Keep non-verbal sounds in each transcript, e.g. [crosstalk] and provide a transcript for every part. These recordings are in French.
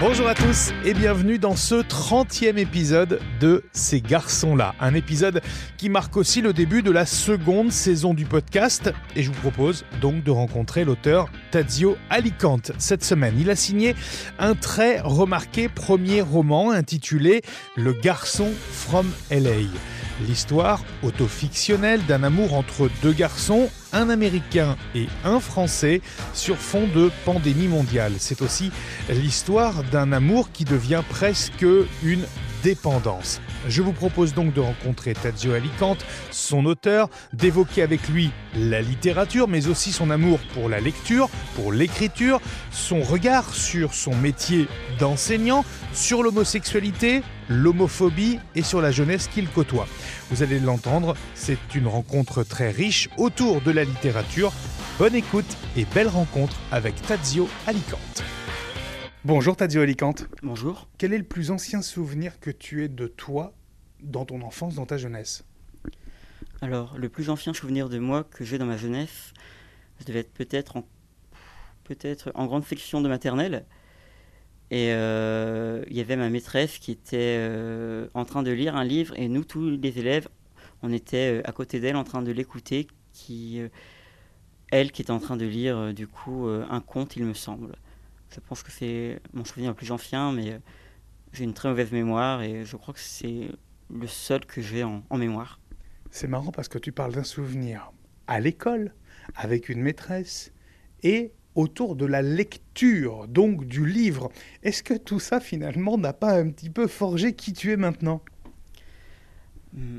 Bonjour à tous et bienvenue dans ce 30e épisode de Ces garçons-là. Un épisode qui marque aussi le début de la seconde saison du podcast. Et je vous propose donc de rencontrer l'auteur Tadzio Alicante cette semaine. Il a signé un très remarqué premier roman intitulé Le garçon from LA. L'histoire auto-fictionnelle d'un amour entre deux garçons, un Américain et un Français, sur fond de pandémie mondiale. C'est aussi l'histoire d'un amour qui devient presque une dépendance. Je vous propose donc de rencontrer Tadzio Alicante, son auteur, d'évoquer avec lui la littérature, mais aussi son amour pour la lecture, pour l'écriture, son regard sur son métier d'enseignant, sur l'homosexualité, l'homophobie et sur la jeunesse qu'il côtoie. Vous allez l'entendre, c'est une rencontre très riche autour de la littérature. Bonne écoute et belle rencontre avec Tadzio Alicante. Bonjour Tadzio Alicante. Bonjour. Quel est le plus ancien souvenir que tu aies de toi dans ton enfance, dans ta jeunesse? Alors, le plus ancien souvenir de moi que j'ai dans ma jeunesse, je devais être peut-être en, peut-être en grande section de maternelle. Et euh, il y avait ma maîtresse qui était euh, en train de lire un livre et nous, tous les élèves, on était euh, à côté d'elle en train de l'écouter, qui, elle qui était en train de lire du coup un conte, il me semble. Je pense que c'est mon souvenir le plus ancien, mais j'ai une très mauvaise mémoire et je crois que c'est le seul que j'ai en, en mémoire. C'est marrant parce que tu parles d'un souvenir à l'école, avec une maîtresse, et autour de la lecture, donc du livre. Est-ce que tout ça, finalement, n'a pas un petit peu forgé qui tu es maintenant? Hmm.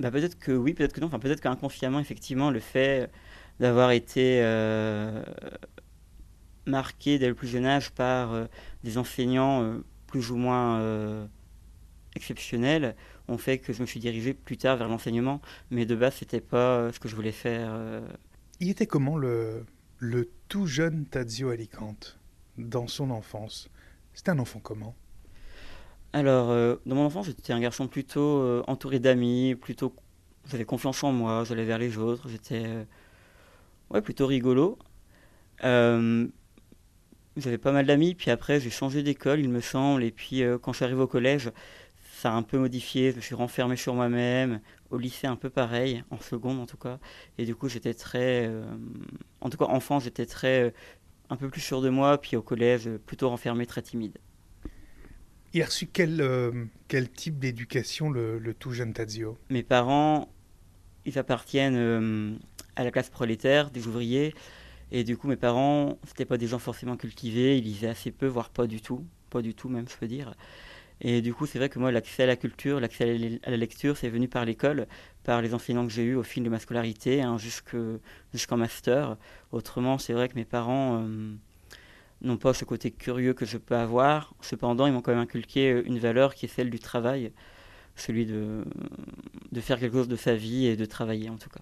bah, Peut-être que oui, peut-être que non. Enfin, peut-être qu'inconsciemment, effectivement, le fait d'avoir été euh, marqué dès le plus jeune âge par euh, des enseignants euh, plus ou moins exceptionnels ont fait que je me suis dirigé plus tard vers l'enseignement. Mais de base, c'était pas ce que je voulais faire. Il était comment le, le tout jeune Tadzio Alicante dans son enfance C'était un enfant comment? Alors, euh, dans mon enfance, j'étais un garçon plutôt euh, entouré d'amis, plutôt j'avais confiance en moi, j'allais vers les autres, j'étais euh, ouais, plutôt rigolo. J'avais pas mal d'amis, puis après j'ai changé d'école, il me semble, et puis quand je suis arrivé au collège, ça a un peu modifié, je me suis renfermé sur moi-même, au lycée un peu pareil, en seconde en tout cas, et du coup j'étais très, euh, en tout cas enfant j'étais très, euh, un peu plus sûr de moi, puis au collège plutôt renfermé, très timide. Il a reçu quel, euh, quel type d'éducation le, le tout jeune Tadzio? Mes parents, ils appartiennent à la classe prolétaire, des ouvriers. Et du coup, mes parents, c'était pas des gens forcément cultivés, ils lisaient assez peu, voire pas du tout. Pas du tout, même, je peux dire. Et du coup, c'est vrai que moi, l'accès à la culture, l'accès à la- lecture, c'est venu par l'école, par les enseignants que j'ai eus au fil de ma scolarité, hein, jusque- jusqu'en master. Autrement, c'est vrai que mes parents euh, n'ont pas ce côté curieux que je peux avoir. Cependant, ils m'ont quand même inculqué euh, une valeur qui est celle du travail, celui de, de faire quelque chose de sa vie et de travailler en tout cas.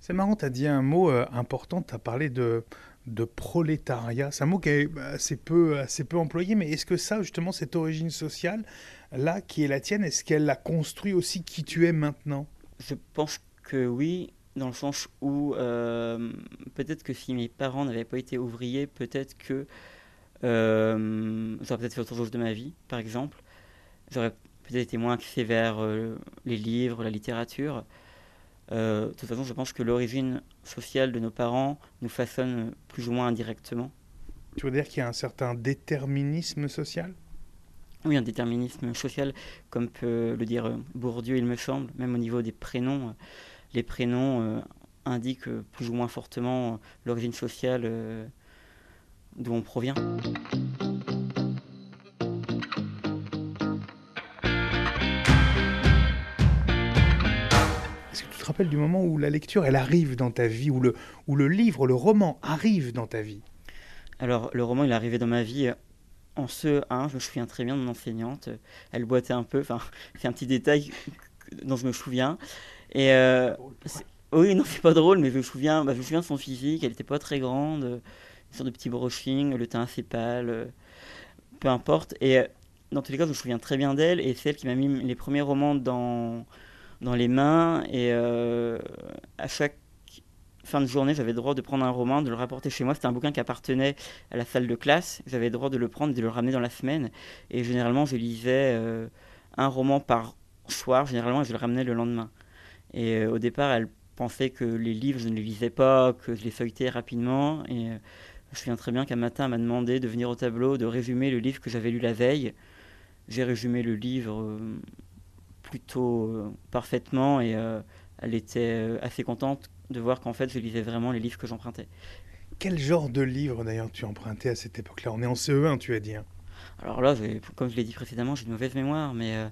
C'est marrant, tu as dit un mot euh, important, tu as parlé de, de prolétariat. C'est un mot qui est assez peu, assez peu employé, mais est-ce que ça, justement, cette origine sociale, là, qui est la tienne, est-ce qu'elle a construit aussi qui tu es maintenant? Je pense que oui, dans le sens où euh, peut-être que si mes parents n'avaient pas été ouvriers, peut-être que euh, j'aurais peut-être fait autre chose de ma vie, par exemple. J'aurais peut-être été moins axé vers euh, les livres, la littérature. Euh, de toute façon, je pense que l'origine sociale de nos parents nous façonne plus ou moins indirectement. Tu veux dire qu'il y a un certain déterminisme social? Oui, un déterminisme social, comme peut le dire euh, Bourdieu, il me semble, même au niveau des prénoms. euh, Les prénoms indiquent plus ou moins fortement l'origine sociale d'où on provient. Du moment où la lecture, elle arrive dans ta vie, où le, où le livre, le roman arrive dans ta vie Alors, le roman, il est arrivé dans ma vie euh, en CE1, je me souviens très bien de mon enseignante. euh, Elle boitait un peu, enfin, [laughs] c'est un petit détail dont je me souviens. Et euh, oui, non, c'est pas drôle, mais je me souviens, bah, je me souviens de son physique, elle était pas très grande, euh, une sorte de petit brushing, le teint assez pâle, peu importe. Et dans tous les cas, je me souviens très bien d'elle, et c'est elle qui m'a mis les premiers romans dans, dans les mains, et euh, à chaque fin de journée, j'avais le droit de prendre un roman, de le rapporter chez moi. C'était un bouquin qui appartenait à la salle de classe. J'avais le droit de le prendre et de le ramener dans la semaine. Et généralement, je lisais euh, un roman par soir, généralement, et je le ramenais le lendemain. Et euh, au départ, elle pensait que les livres, je ne les lisais pas, que je les feuilletais rapidement. Et je me souviens très bien qu'un matin, elle m'a demandé de venir au tableau, de résumer le livre que j'avais lu la veille. J'ai résumé le livre plutôt parfaitement et elle était assez contente de voir qu'en fait, je lisais vraiment les livres que j'empruntais. Quel genre de livre d'ailleurs tu empruntais à cette époque-là? On est en CE1, tu as dit. Hein. Alors là, comme je l'ai dit précédemment, j'ai une mauvaise mémoire, mais euh,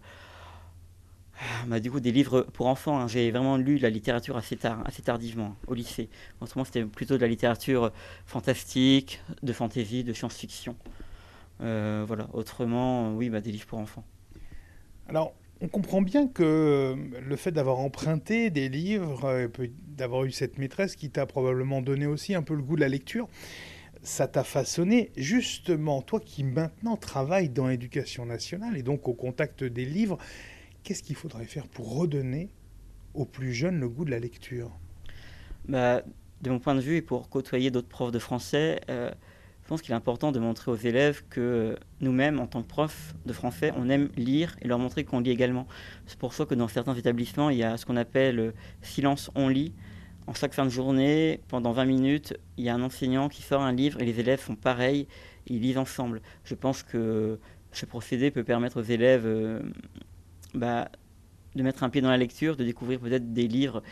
bah, du coup, des livres pour enfants. Hein. J'ai vraiment lu la littérature assez tard, assez tardivement, au lycée. Autrement, c'était plutôt de la littérature fantastique, de fantasy, de science-fiction. Euh, voilà. Autrement, oui, bah, des livres pour enfants. Alors, on comprend bien que le fait d'avoir emprunté des livres, euh, d'avoir eu cette maîtresse qui t'a probablement donné aussi un peu le goût de la lecture, ça t'a façonné justement, toi qui maintenant travailles dans l'éducation nationale et donc au contact des livres, qu'est-ce qu'il faudrait faire pour redonner aux plus jeunes le goût de la lecture? Bah, De mon point de vue et pour côtoyer d'autres profs de français, euh, je pense qu'il est important de montrer aux élèves que nous-mêmes, en tant que profs de français, on aime lire et leur montrer qu'on lit également. C'est pour ça que dans certains établissements, il y a ce qu'on appelle silence on lit. En chaque fin de journée, pendant 20 minutes, il y a un enseignant qui sort un livre et les élèves font pareil, ils lisent ensemble. Je pense que ce procédé peut permettre aux élèves euh, bah, de mettre un pied dans la lecture, de découvrir peut-être des livres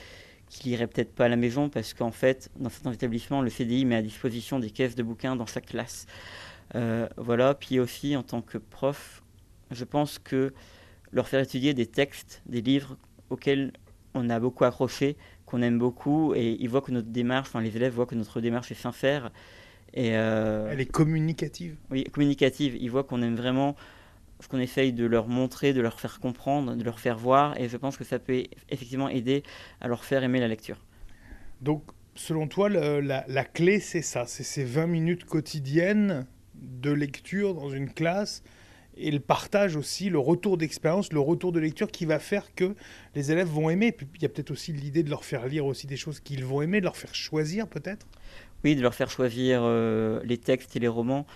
qui irait peut-être pas à la maison parce qu'en fait, dans certains établissements, le CDI met à disposition des caisses de bouquins dans chaque classe. Euh, voilà, puis aussi en tant que prof, je pense que leur faire étudier des textes, des livres auxquels on a beaucoup accroché, qu'on aime beaucoup, et ils voient que notre démarche, enfin les élèves voient que notre démarche est sincère. Et euh, Elle est communicative. Oui, communicative. Ils voient qu'on aime vraiment ce qu'on essaye de leur montrer, de leur faire comprendre, de leur faire voir, et je pense que ça peut effectivement aider à leur faire aimer la lecture. Donc, selon toi, la, clé, c'est ça, c'est ces 20 minutes quotidiennes de lecture dans une classe, et le partage aussi, le retour d'expérience, le retour de lecture qui va faire que les élèves vont aimer. Puis il y a peut-être aussi l'idée de leur faire lire aussi des choses qu'ils vont aimer, de leur faire choisir peut-être? Oui, de leur faire choisir euh, les textes et les romans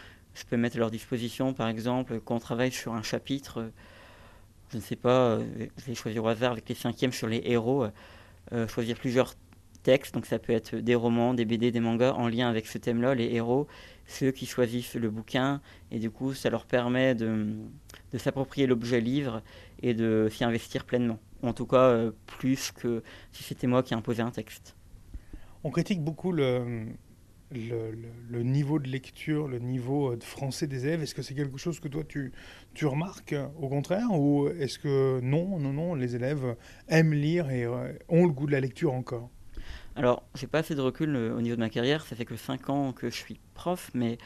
je peux mettre à leur disposition, par exemple, quand on travaille sur un chapitre, je ne sais pas, euh, je vais choisir au hasard avec les cinquièmes sur les héros, euh, choisir plusieurs textes, donc ça peut être des romans, des BD, des mangas en lien avec ce thème-là, les héros, ceux qui choisissent le bouquin, et du coup ça leur permet de, de s'approprier l'objet livre et de s'y investir pleinement. En tout cas, euh, plus que si c'était moi qui imposais un texte. On critique beaucoup le, le, niveau de lecture, le niveau de français des élèves Est-ce que c'est quelque chose que toi tu, tu remarques au contraire Ou est-ce que non, non, non, les élèves aiment lire et euh, ont le goût de la lecture encore? Alors, j'ai pas assez de recul euh, au niveau de ma carrière, ça fait que 5 ans que je suis prof, mais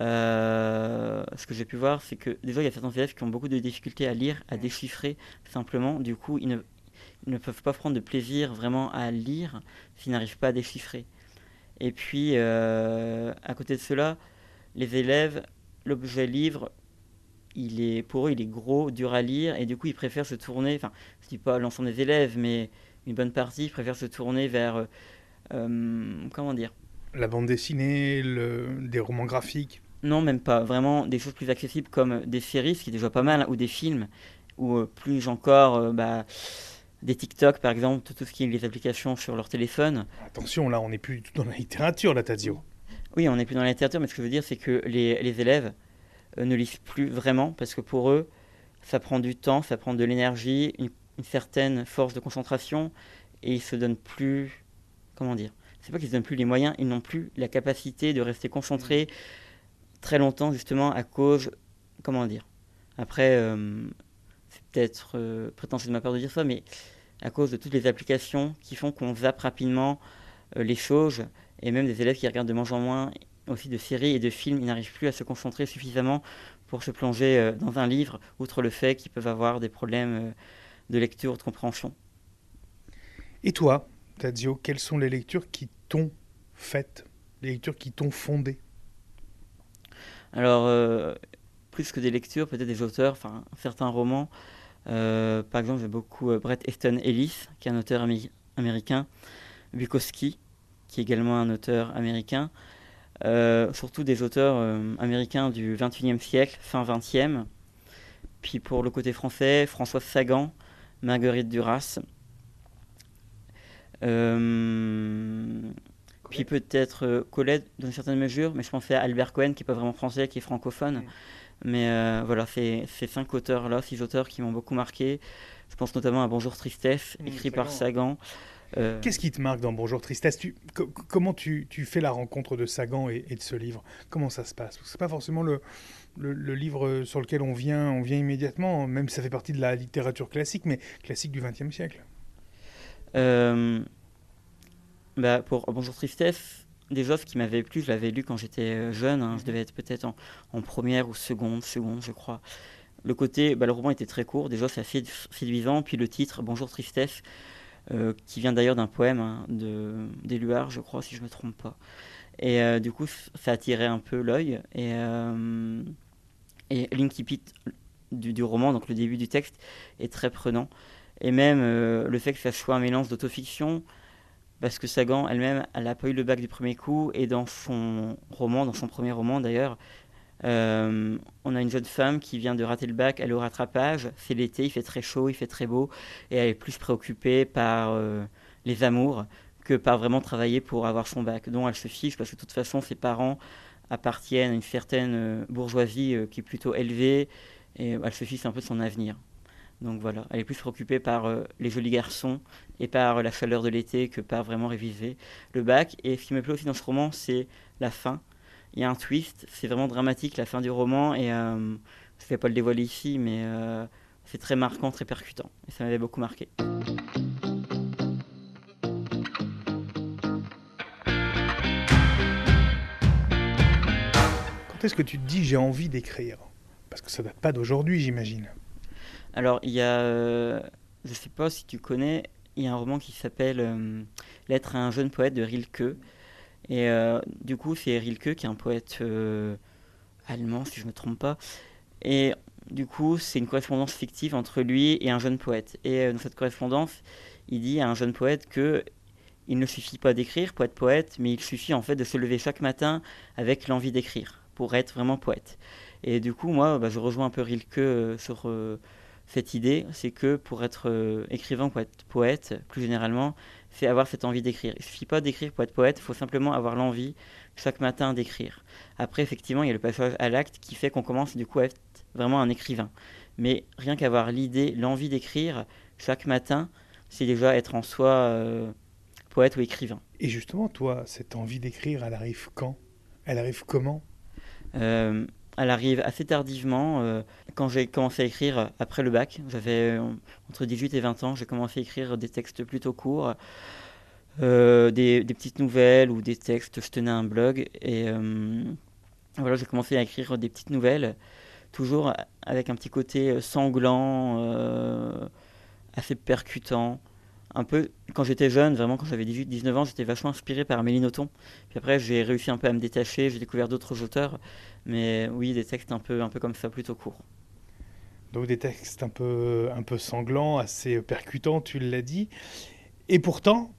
euh, ce que j'ai pu voir, c'est que déjà il y a certains élèves qui ont beaucoup de difficultés à lire, à déchiffrer simplement, du coup ils ne, ils ne peuvent pas prendre de plaisir vraiment à lire s'ils n'arrivent pas à déchiffrer. Et puis, euh, à côté de cela, les élèves, l'objet livre, il est, pour eux, il est gros, dur à lire, et du coup, ils préfèrent se tourner, enfin, je ne dis pas l'ensemble des élèves, mais une bonne partie préfèrent se tourner vers, euh, comment dire? La bande dessinée, le, des romans graphiques? Non, même pas. Vraiment des choses plus accessibles comme des séries, ce qui est déjà pas mal, ou des films, ou euh, plus encore, bah, des TikTok, par exemple, tout ce qui est les applications sur leur téléphone. Attention, là, on n'est plus tout dans la littérature, là, Tadzio. Oui, on n'est plus dans la littérature, mais ce que je veux dire, c'est que les, les élèves euh, ne lisent plus vraiment, parce que pour eux, ça prend du temps, ça prend de l'énergie, une, certaine force de concentration, et ils se donnent plus, comment dire, c'est pas qu'ils se donnent plus les moyens, ils n'ont plus la capacité de rester concentrés très longtemps, justement, à cause, comment dire, après, euh, peut-être euh, prétentieux de ma part de dire ça, mais à cause de toutes les applications qui font qu'on zappe rapidement euh, les choses, et même des élèves qui regardent de moins en moins aussi de séries et de films, ils n'arrivent plus à se concentrer suffisamment pour se plonger euh, dans un livre, outre le fait qu'ils peuvent avoir des problèmes euh, de lecture ou de compréhension. Et toi, Tadzio, quelles sont les lectures qui t'ont faites, les lectures qui t'ont fondé? Alors, plus que des lectures, peut-être des auteurs, enfin certains romans. Euh, par exemple, j'aime beaucoup euh, Brett Easton Ellis, qui est un auteur américain, Bukowski, qui est également un auteur américain. surtout des auteurs américains du 21e siècle, fin 20e. Puis pour le côté français, François Sagan, Marguerite Duras. puis peut-être Colette dans une certaine mesure, mais je pensais à Albert Cohen qui n'est pas vraiment français, qui est francophone. Mais euh, voilà, c'est ces cinq auteurs-là, six auteurs qui m'ont beaucoup marqué. Je pense notamment à Bonjour Tristesse, mmh, écrit par Sagan. Euh, Qu'est-ce qui te marque dans Bonjour Tristesse? Tu, Comment tu, tu, fais la rencontre de Sagan et, de ce livre? Comment ça se passe? C'est pas forcément le, le, livre sur lequel on vient, on vient immédiatement, même si ça fait partie de la littérature classique, mais classique du XXe siècle. Euh, bah pour Bonjour Tristesse, des offres qui m'avaient plu, je l'avais lu quand j'étais euh, jeune, hein. je devais être peut-être en, première ou seconde, seconde je crois. Le côté, bah, le roman était très court, déjà c'est assez séduisant, puis le titre, Bonjour Tristesse, euh, qui vient d'ailleurs d'un poème hein, de d'Éluard, je crois, si je ne me trompe pas. Et euh, du coup, ça attirait un peu l'œil. Et, et l'incipit du, du, roman, donc le début du texte, est très prenant. Et même le fait que ça soit un mélange d'autofiction, parce que Sagan elle-même, elle n'a pas eu le bac du premier coup, et dans son roman, dans son premier roman d'ailleurs, euh, on a une jeune femme qui vient de rater le bac, elle est au rattrapage, c'est l'été, il fait très chaud, il fait très beau, et elle est plus préoccupée par euh, les amours que par vraiment travailler pour avoir son bac, dont elle se fiche, parce que de toute façon, ses parents appartiennent à une certaine euh, bourgeoisie qui est plutôt élevée, et elle se fiche un peu de son avenir. Donc voilà, elle est plus préoccupée par euh, les jolis garçons et par la chaleur de l'été que par vraiment réviser le bac. Et ce qui me plaît aussi dans ce roman, c'est la fin. Il y a un twist, c'est vraiment dramatique la fin du roman et euh, je ne vais pas le dévoiler ici, mais euh, c'est très marquant, très percutant. Et ça m'avait beaucoup marqué. Quand est-ce que tu te dis j'ai envie d'écrire? Parce que ça date pas d'aujourd'hui, j'imagine. Alors, il y a, euh, je sais pas si tu connais, il y a un roman qui s'appelle euh, L'être à un jeune poète de Rilke. Et euh, du coup, c'est Rilke qui est un poète allemand, si je ne me trompe pas. Et du coup, c'est une correspondance fictive entre lui et un jeune poète. Et dans cette correspondance, il dit à un jeune poète que il ne suffit pas d'écrire pour être poète, mais il suffit en fait de se lever chaque matin avec l'envie d'écrire pour être vraiment poète. Et du coup, moi, bah, je rejoins un peu Rilke sur cette idée, c'est que pour être euh, écrivain, pour être poète, plus généralement, c'est avoir cette envie d'écrire. Il ne suffit pas d'écrire pour être poète, il faut simplement avoir l'envie chaque matin d'écrire. Après, effectivement, il y a le passage à l'acte qui fait qu'on commence du coup à être vraiment un écrivain. Mais rien qu'avoir l'idée, l'envie d'écrire chaque matin, c'est déjà être en soi euh, poète ou écrivain. Et justement, toi, cette envie d'écrire, elle arrive quand? Elle arrive comment? Euh, elle arrive assez tardivement. Euh, quand j'ai commencé à écrire après le bac, j'avais euh, entre 18 et 20 ans, j'ai commencé à écrire des textes plutôt courts, euh, des, petites nouvelles ou des textes. Je tenais un blog et voilà, j'ai commencé à écrire des petites nouvelles, toujours avec un petit côté sanglant, assez percutant un peu, quand j'étais jeune, vraiment quand j'avais 18-19 ans, j'étais vachement inspiré par Amélie Nothomb. Puis après, j'ai réussi un peu à me détacher, j'ai découvert d'autres auteurs. Mais oui, des textes un peu, un peu comme ça, plutôt courts. Donc des textes un peu, un peu sanglants, assez percutants, tu l'as dit. Et pourtant,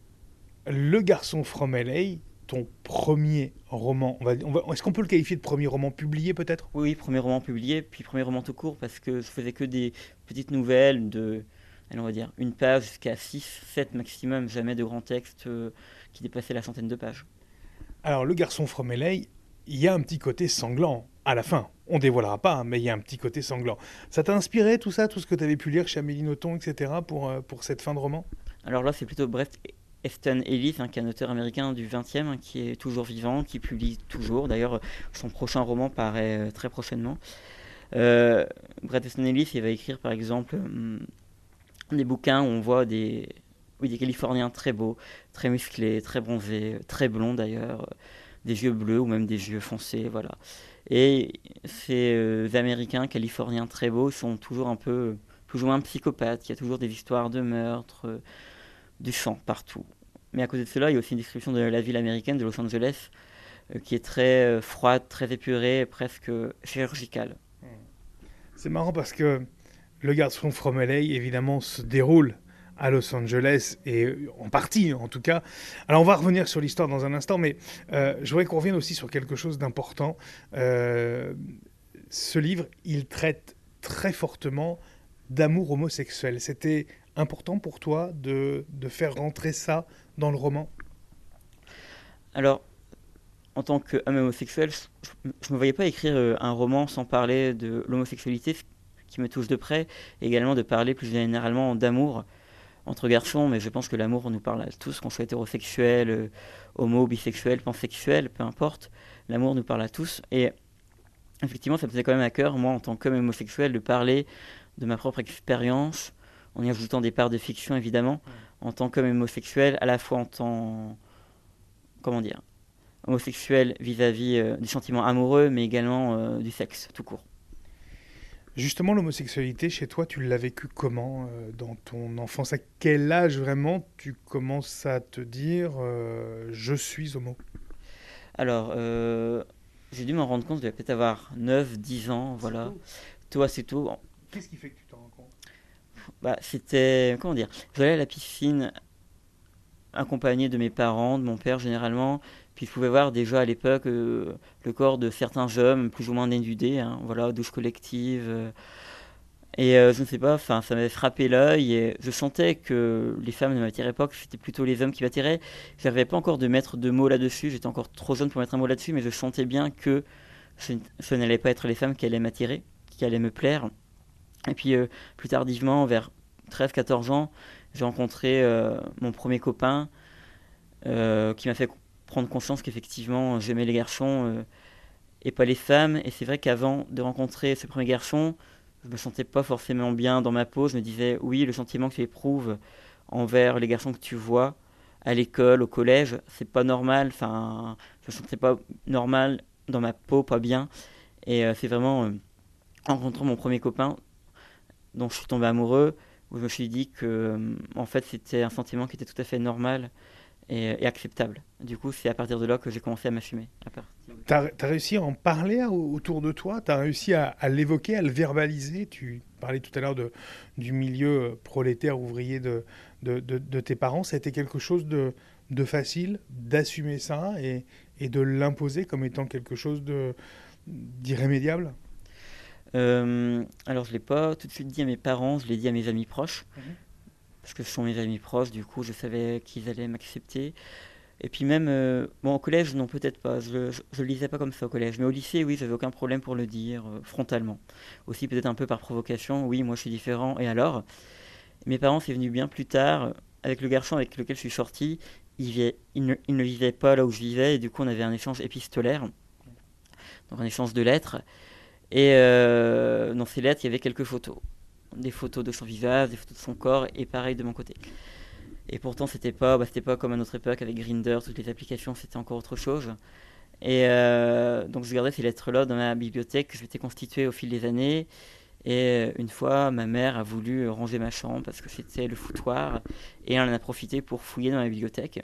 Le garçon from LA, ton premier roman, on va, est-ce qu'on peut le qualifier de premier roman publié peut-être? Oui, premier roman publié, puis premier roman tout court, parce que je faisais que des petites nouvelles de on va dire, une page jusqu'à 6, 7 maximum, jamais de grands textes euh, qui dépassaient la centaine de pages. Alors, Le garçon from LA, il y a un petit côté sanglant à la fin. On dévoilera pas, hein, mais il y a un petit côté sanglant. Ça t'a inspiré tout ça, tout ce que tu avais pu lire chez Amélie Nothomb, etc., pour, euh, pour cette fin de roman? Alors là, c'est plutôt bref. Eston Ellis, hein, qui est un auteur américain du 20e, hein, qui est toujours vivant, qui publie toujours. D'ailleurs, son prochain roman paraît euh, très prochainement. Euh, Brett Easton Ellis, il va écrire par exemple hum, des bouquins où on voit des, oui, des Californiens très beaux, très musclés, très bronzés, très blonds d'ailleurs, des yeux bleus ou même des yeux foncés, voilà. Et ces euh, Américains californiens très beaux sont toujours un peu, plus ou moins psychopathes. Il y a toujours des histoires de meurtres, euh, du sang partout. Mais à cause de cela, il y a aussi une description de la ville américaine de Los Angeles euh, qui est très froide, très épurée, presque chirurgicale. C'est marrant parce que le garçon From LA, évidemment, se déroule à Los Angeles, et en partie en tout cas. Alors on va revenir sur l'histoire dans un instant, mais euh, je voudrais qu'on revienne aussi sur quelque chose d'important. Euh, ce livre, il traite très fortement d'amour homosexuel. C'était important pour toi de, de faire rentrer ça dans le roman? Alors, en tant qu'homme homosexuel, je ne me voyais pas écrire euh, un roman sans parler de l'homosexualité, qui me touche de près, et également de parler plus généralement d'amour entre garçons, mais je pense que l'amour nous parle à tous, qu'on soit hétérosexuel, euh, homo, bisexuel, pansexuel, peu importe, l'amour nous parle à tous, et effectivement ça me faisait quand même à cœur, moi en tant qu'homme homosexuel, de parler de ma propre expérience, en y ajoutant des parts de fiction évidemment, en tant qu'homme homosexuel, à la fois en tant... comment dire homosexuel vis-à-vis euh, du sentiment amoureux, mais également euh, du sexe, tout court. Justement, l'homosexualité, chez toi, tu l'as vécu comment euh, dans ton enfance? À quel âge vraiment tu commences à te dire je suis homo Alors, j'ai dû m'en rendre compte, je devais peut-être avoir 9, 10 ans, voilà. Toi, c'est tout. Qu'est-ce qui fait que tu t'en rends compte? Bah, C'était, comment dire, j'allais à la piscine accompagné de mes parents, de mon père généralement, puis je pouvais voir déjà à l'époque euh, le corps de certains hommes plus ou moins dénudés, hein, voilà, douche collective. Euh. et euh, je ne sais pas, ça m'avait frappé l'œil et je sentais que les femmes ne m'attiraient pas, que c'était plutôt les hommes qui m'attiraient. Je n'avais pas encore de mettre de mots là-dessus, j'étais encore trop jeune pour mettre un mot là-dessus, mais je sentais bien que ce, ce n'allait pas être les femmes qui allaient m'attirer, qui allaient me plaire. Et puis plus tardivement, vers 13-14 ans, j'ai rencontré mon premier copain qui m'a fait prendre conscience qu'effectivement j'aimais les garçons euh, et pas les femmes. Et c'est vrai qu'avant de rencontrer ce premier garçon, je me sentais pas forcément bien dans ma peau. Je me disais, oui, le sentiment que tu éprouves envers les garçons que tu vois à l'école, au collège, c'est pas normal. Enfin, je me sentais pas normal dans ma peau, pas bien. Et euh, c'est vraiment euh, en rencontrant mon premier copain dont je suis tombé amoureux, où je me suis dit que en fait c'était un sentiment qui était tout à fait normal et, acceptable. Du coup, c'est à partir de là que j'ai commencé à m'assumer. Tu as, réussi à en parler autour de toi? Tu as réussi à, l'évoquer, à le verbaliser? Tu parlais tout à l'heure du milieu prolétaire ouvrier de, de, de, tes parents. Ça a été quelque chose de, de facile d'assumer ça et, et de l'imposer comme étant quelque chose d'irrémédiable? Euh, alors, je ne l'ai pas tout de suite dit à mes parents, je l'ai dit à mes amis proches. Mhm parce que ce sont mes amis proches, du coup je savais qu'ils allaient m'accepter. Et puis même, euh, bon au collège non peut-être pas, je, ne lisais pas comme ça au collège, mais au lycée oui j'avais aucun problème pour le dire euh, frontalement. Aussi peut-être un peu par provocation, oui moi je suis différent, et alors? Mes parents c'est venu bien plus tard, avec le garçon avec lequel je suis sorti, il, il, ne, il ne vivait pas là où je vivais, et du coup on avait un échange épistolaire, donc un échange de lettres, et euh, dans ces lettres il y avait quelques photos des photos de son visage, des photos de son corps, et pareil de mon côté. Et pourtant, c'était pas, bah, c'était pas comme à notre époque avec Grinder, toutes les applications, c'était encore autre chose. Et euh, donc, je gardais ces lettres-là dans ma bibliothèque que je m'étais constituée au fil des années. Et euh, une fois, ma mère a voulu ranger ma chambre parce que c'était le foutoir, et elle en a profité pour fouiller dans ma bibliothèque.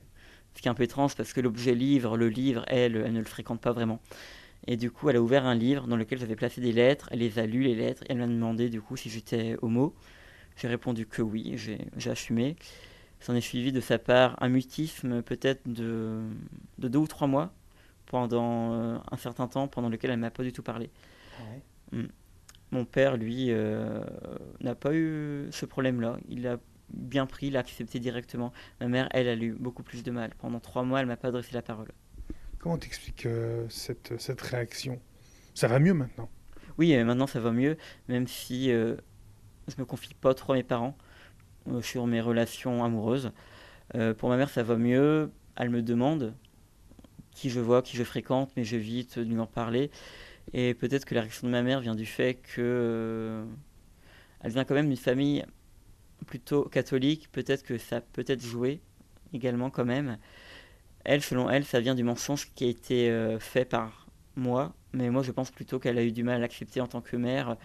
Ce qui est un peu étrange parce que l'objet livre, le livre, elle, elle ne le fréquente pas vraiment. Et du coup, elle a ouvert un livre dans lequel j'avais placé des lettres. Elle les a lues, les lettres. Et elle m'a demandé du coup si j'étais homo. J'ai répondu que oui, j'ai assumé. S'en est suivi de sa part un mutisme peut-être de, de, deux ou trois mois pendant euh, un certain temps pendant lequel elle m'a pas du tout parlé. Ah mm. Mon père, lui, euh, n'a pas eu ce problème-là. Il a bien pris, il a accepté directement. Ma mère, elle, a eu beaucoup plus de mal. Pendant trois mois, elle m'a pas adressé la parole. Comment t'expliques euh, cette, réaction? Ça va mieux maintenant? Oui, euh, maintenant ça va mieux, même si euh, je me confie pas trop à mes parents sur mes relations amoureuses. pour ma mère, ça va mieux. Elle me demande qui je vois, qui je fréquente, mais j'évite de lui en parler. Et peut-être que la réaction de ma mère vient du fait que elle vient quand même d'une famille plutôt catholique. Peut-être que ça peut être joué également quand même elle, selon elle, ça vient du mensonge qui a été euh, fait par moi, mais moi je pense plutôt qu'elle a eu du mal à l'accepter en tant que mère.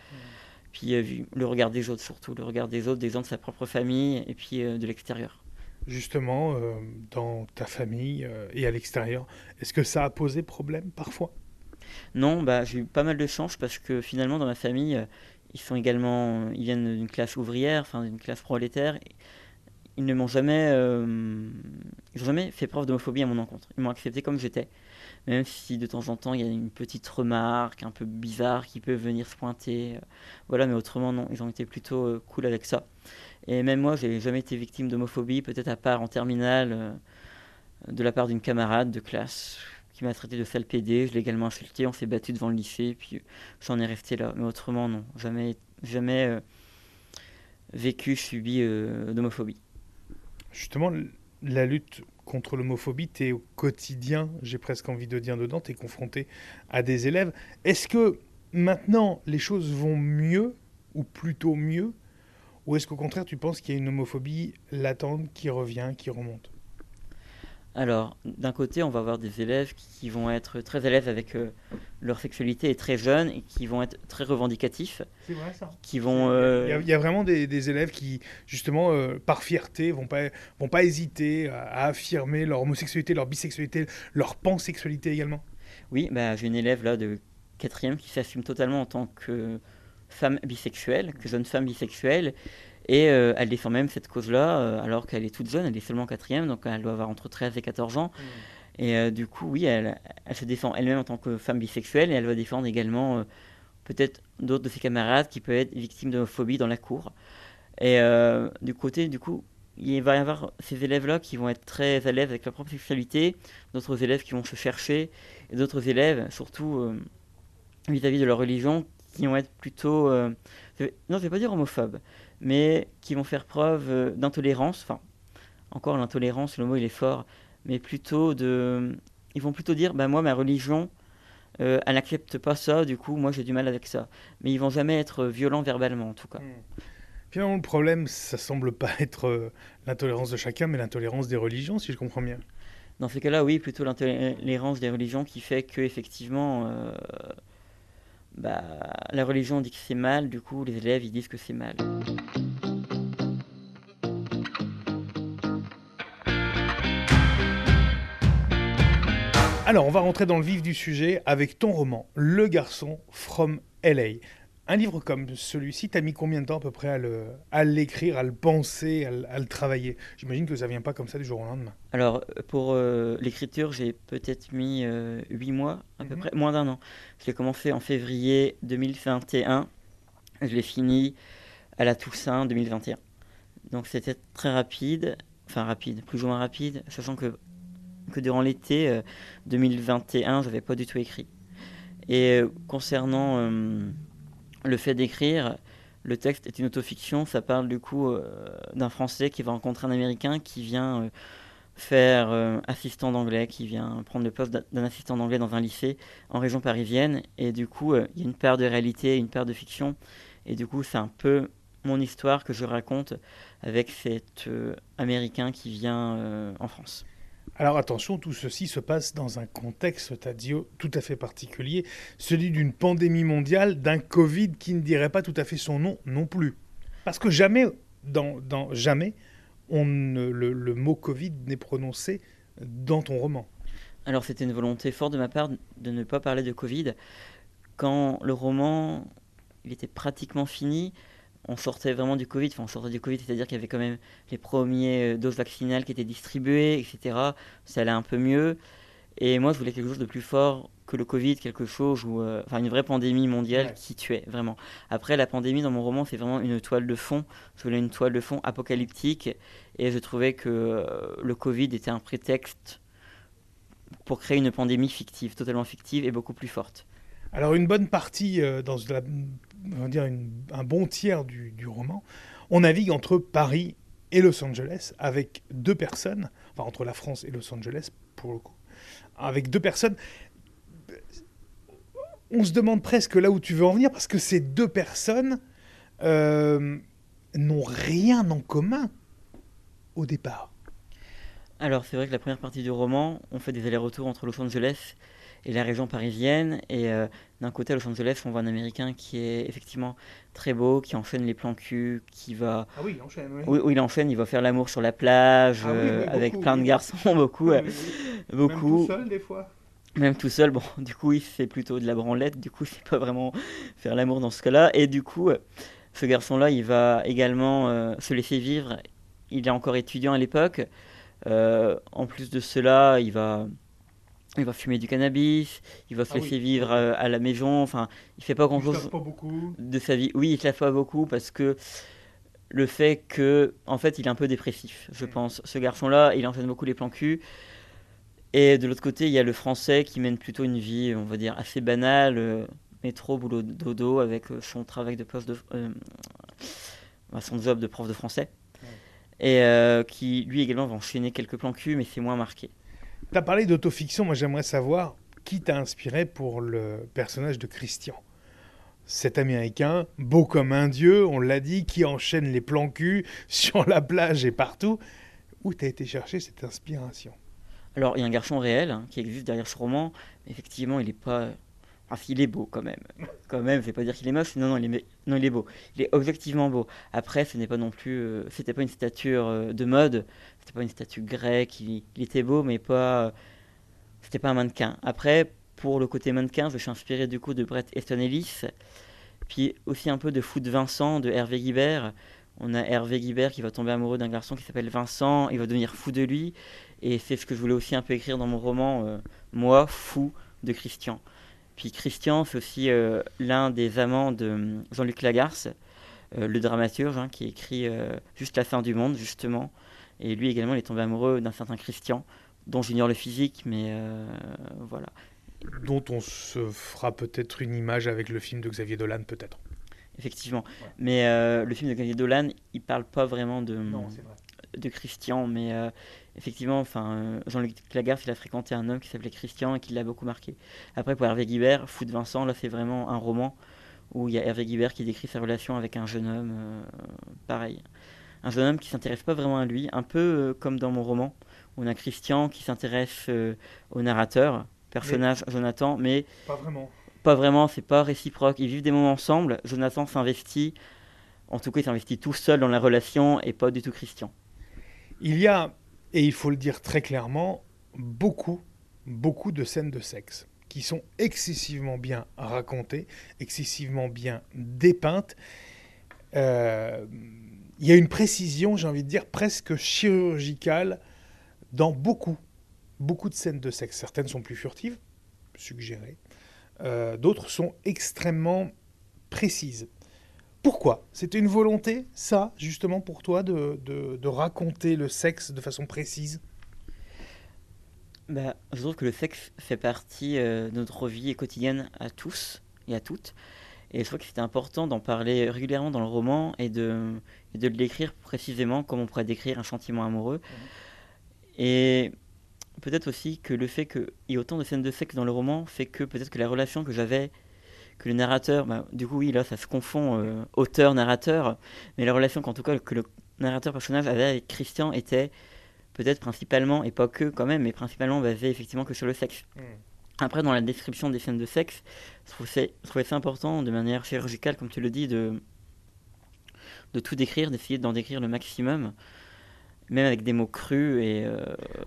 Puis euh, le regard des autres surtout, le regard des autres, des gens de sa propre famille et puis euh, de l'extérieur. Justement, dans ta famille et à l'extérieur, est-ce que ça a posé problème parfois? Non, bah, j'ai eu pas mal de chance parce que finalement dans ma famille, ils sont également, ils viennent d'une classe ouvrière, enfin d'une classe prolétaire. Ils ne m'ont jamais, euh, jamais fait preuve d'homophobie à mon encontre. Ils m'ont accepté comme j'étais, même si de temps en temps il y a une petite remarque un peu bizarre qui peut venir se pointer. euh, voilà, mais autrement non, ils ont été plutôt euh, cool avec ça. Et même moi, j'ai jamais été victime d'homophobie, peut-être à part en terminale, de la part d'une camarade de classe qui m'a traité de sale PD. Je l'ai également insulté, on s'est battu devant le lycée, puis j'en ai resté là. Mais autrement non, jamais, jamais vécu, subi d'homophobie. Justement, la lutte contre l'homophobie, tu es au quotidien, j'ai presque envie de dire dedans, tu es confronté à des élèves. Est-ce que maintenant les choses vont mieux, ou plutôt mieux, ou est-ce qu'au contraire tu penses qu'il y a une homophobie latente qui revient, qui remonte? Alors, d'un côté, on va avoir des élèves qui vont être très à l'aise avec euh, leur sexualité et très jeunes et qui vont être très revendicatifs, C'est vrai ça qui vont... Il y, euh, a, il y a vraiment des, des élèves qui, justement, euh, par fierté, vont pas, vont pas hésiter à, à affirmer leur homosexualité, leur bisexualité, leur pansexualité également. Oui, bah, j'ai une élève là de quatrième qui s'assume totalement en tant que femme bisexuelle, que jeune femme bisexuelle, et euh, elle défend même cette cause-là euh, alors qu'elle est toute jeune, elle est seulement en quatrième, donc elle doit avoir entre 13 et 14 ans. Et euh, du coup, oui, elle, elle se défend elle-même en tant que femme bisexuelle, et elle va défendre également peut-être d'autres de ses camarades qui peuvent être victimes d'homophobie dans la cour. Et du côté, du coup, il va y avoir ces élèves-là qui vont être très à l'aise avec leur propre sexualité, d'autres élèves qui vont se chercher, et d'autres élèves, surtout vis-à-vis de leur religion, qui vont être plutôt, je non, je vais pas dire homophobes, mais qui vont faire preuve euh, d'intolérance. Enfin, encore l'intolérance, le mot il est fort, mais plutôt de, ils vont plutôt dire, bah moi ma religion, euh, elle n'accepte pas ça, du coup moi j'ai du mal avec ça. Mais ils vont jamais être violents verbalement en tout cas. Finalement, le problème, ça semble pas [laughs] être euh, l'intolérance de chacun, mais l'intolérance des religions, si je comprends bien. Dans ces cas-là, oui, plutôt l'intolérance des religions qui fait que effectivement, euh, bah, la religion dit que c'est mal, du coup les élèves ils disent que c'est mal. Alors, on va rentrer dans le vif du sujet avec ton roman, Le garçon from LA. Un livre comme celui-ci, t'as mis combien de temps à peu près à l'écrire, à le penser, à le, à le travailler? J'imagine que ça vient pas comme ça du jour au lendemain. Alors, pour euh, l'écriture, j'ai peut-être mis euh, 8 mois, à peu Mhm. près, moins d'un an. Je l'ai commencé en février 2021. Je l'ai fini à la Toussaint 2021. Donc, c'était très rapide, enfin rapide, plus ou moins rapide, sachant que, que durant l'été euh, 2021, je n'avais pas du tout écrit. Et euh, concernant euh, le fait d'écrire, le texte est une autofiction. Ça parle du coup euh, d'un Français qui va rencontrer un Américain qui vient faire assistant d'anglais, qui vient prendre le poste d'un- assistant d'anglais dans un lycée en région parisienne. Et du coup, il y a une part de réalité, une part de fiction. Et du coup, c'est un peu mon histoire que je raconte avec cet Américain qui vient en France. Alors attention, tout ceci se passe dans un contexte, Tadio, tout à fait particulier, celui d'une pandémie mondiale, d'un Covid qui ne dirait pas tout à fait son nom non plus. Parce que jamais, dans, jamais, on ne- le, le mot Covid n'est prononcé dans ton roman. Alors c'était une volonté forte de ma part de ne pas parler de Covid. Quand le roman il était pratiquement fini, on sortait vraiment du Covid, enfin on sortait du Covid, c'est-à-dire qu'il y avait quand même les premières doses vaccinales qui étaient distribuées, etc. Ça allait un peu mieux. Et moi je voulais quelque chose de plus fort que le Covid, quelque chose où, euh, enfin une vraie pandémie mondiale Ouais. qui tuait vraiment. Après la pandémie dans mon roman c'est vraiment une toile de fond. Je voulais une toile de fond apocalyptique et je trouvais que euh, le Covid était un prétexte pour créer une pandémie fictive, totalement fictive et beaucoup plus forte. Alors une bonne partie, euh, dans on un bon tiers du, roman, on navigue entre Paris et Los Angeles avec deux personnes, enfin entre la France et Los Angeles pour le coup, avec deux personnes. On se demande presque là où tu veux en venir parce que ces deux personnes euh, n'ont rien en commun au départ. Alors c'est vrai que la première partie du roman, on fait des allers-retours entre Los Angeles la région parisienne. Et euh, d'un côté à Los Angeles, on voit un Américain qui est effectivement très beau, qui enchaîne les plans cul, qui va... Ah oui, enchaîne, oui. Oui, oui, il enchaîne, il va faire l'amour sur la plage, Ah oui, euh, avec plein de garçons, [laughs] beaucoup, euh, beaucoup. seul des fois. Même tout seul, bon, [laughs] du coup, il fait plutôt de la branlette, du coup, [laughs] c'est pas vraiment faire l'amour dans ce cas-là. Et du coup, ce garçon-là, il va également euh, se laisser vivre. il est encore étudiant à l'époque. Euh, en plus de cela, il va, il va fumer du cannabis, il va se Ah laisser oui. vivre euh, à la maison. Enfin, il fait pas grand Il chose pas de sa vie. Oui, il se lave pas beaucoup parce que le fait que, en fait, il est un peu dépressif, je pense. Ce garçon-là, il enchaîne beaucoup les plans cul. Et de l'autre côté, il y a le français qui mène plutôt une vie, on va dire, assez banale, euh, métro, boulot, dodo, avec euh, son travail de poste de, euh, son job de prof de français. Et qui, lui également, va enchaîner quelques plans cul, mais c'est moins marqué. Tu as parlé d'autofiction, moi j'aimerais savoir qui t'a inspiré pour le personnage de Christian. Cet Américain, beau comme un dieu, on l'a dit, qui enchaîne les plans cul [laughs] sur la plage et partout. Où t'as été chercher cette inspiration? Alors, il y a un garçon réel hein, qui existe derrière ce roman. Effectivement, il est pas. Enfin, il est beau quand même. Quand même, je vais pas dire qu'il est moche. Non, non, il est, non, il est beau. Il est objectivement beau. Après, ce n'est pas non plus. euh, C'était pas une stature euh, de mode. C'était pas une statue grecque. Il, était beau, mais pas. euh, C'était pas un mannequin. Après, pour le côté mannequin, je suis inspiré du coup de Brett Easton Ellis. Puis aussi un peu de de Vincent, de Hervé Guibert. On a Hervé Guibert qui va tomber amoureux d'un garçon qui s'appelle Vincent. Il va devenir fou de lui. Et c'est ce que je voulais aussi un peu écrire dans mon roman, euh, Moi, fou de Christian. Puis Christian, c'est aussi euh, l'un des amants de euh, Jean-Luc Lagarce, euh, le dramaturge, hein, qui écrit Juste la fin du monde, justement. Et lui également, il est tombé amoureux d'un certain Christian, dont j'ignore le physique, mais voilà. Dont on se fera peut-être une image avec le film de Xavier Dolan, peut-être. Effectivement. Mais euh, le film de Xavier Dolan, il parle pas vraiment de, c'est vrai. de Christian, mais euh, effectivement, enfin, euh, Jean-Luc Lagarce, il a fréquenté un homme qui s'appelait Christian et qui l'a beaucoup marqué. Après, pour Hervé Guibert, Fou de Vincent, là, c'est vraiment un roman où il y a Hervé Guibert qui décrit sa relation avec un jeune homme, euh, pareil. Un jeune homme qui s'intéresse pas vraiment à lui, un peu euh, comme dans mon roman. On a Christian qui s'intéresse euh, au narrateur, personnage Jonathan, mais Pas vraiment. pas vraiment, c'est pas réciproque. Ils vivent des moments ensemble. Jonathan s'investit, en tout cas, il s'investit tout seul dans la relation et pas du tout Christian. Il y a, et il faut le dire très clairement, beaucoup, beaucoup de scènes de sexe qui sont excessivement bien racontées, excessivement bien dépeintes. Euh, il y a une précision, j'ai envie de dire, presque chirurgicale dans beaucoup, beaucoup de scènes de sexe. Certaines sont plus furtives, suggérées. Euh, D'autres sont extrêmement précises. Pourquoi? C'était une volonté, ça, justement, pour toi, de, de- de raconter le sexe de façon précise? Bah, je trouve que le sexe fait partie euh, de notre vie quotidienne à tous et à toutes. Et je trouve que c'était important d'en parler régulièrement dans le roman et de, et de l'écrire précisément comme on pourrait décrire un sentiment amoureux. Et peut-être aussi que le fait qu'il y ait autant de scènes de sexe dans le roman fait que peut-être que la relation que j'avais, que le narrateur, bah, du coup oui là ça se confond euh, auteur-narrateur, mais la relation qu'en tout cas que le narrateur-personnage avait avec Christian était peut-être principalement, et pas que quand même, mais principalement basée effectivement que sur le sexe. Après, dans la description des scènes de sexe, je trouvais, je trouvais ça important, de manière chirurgicale, comme tu le dis, de, de tout décrire, d'essayer d'en décrire le maximum, même avec des mots crus. Et, euh,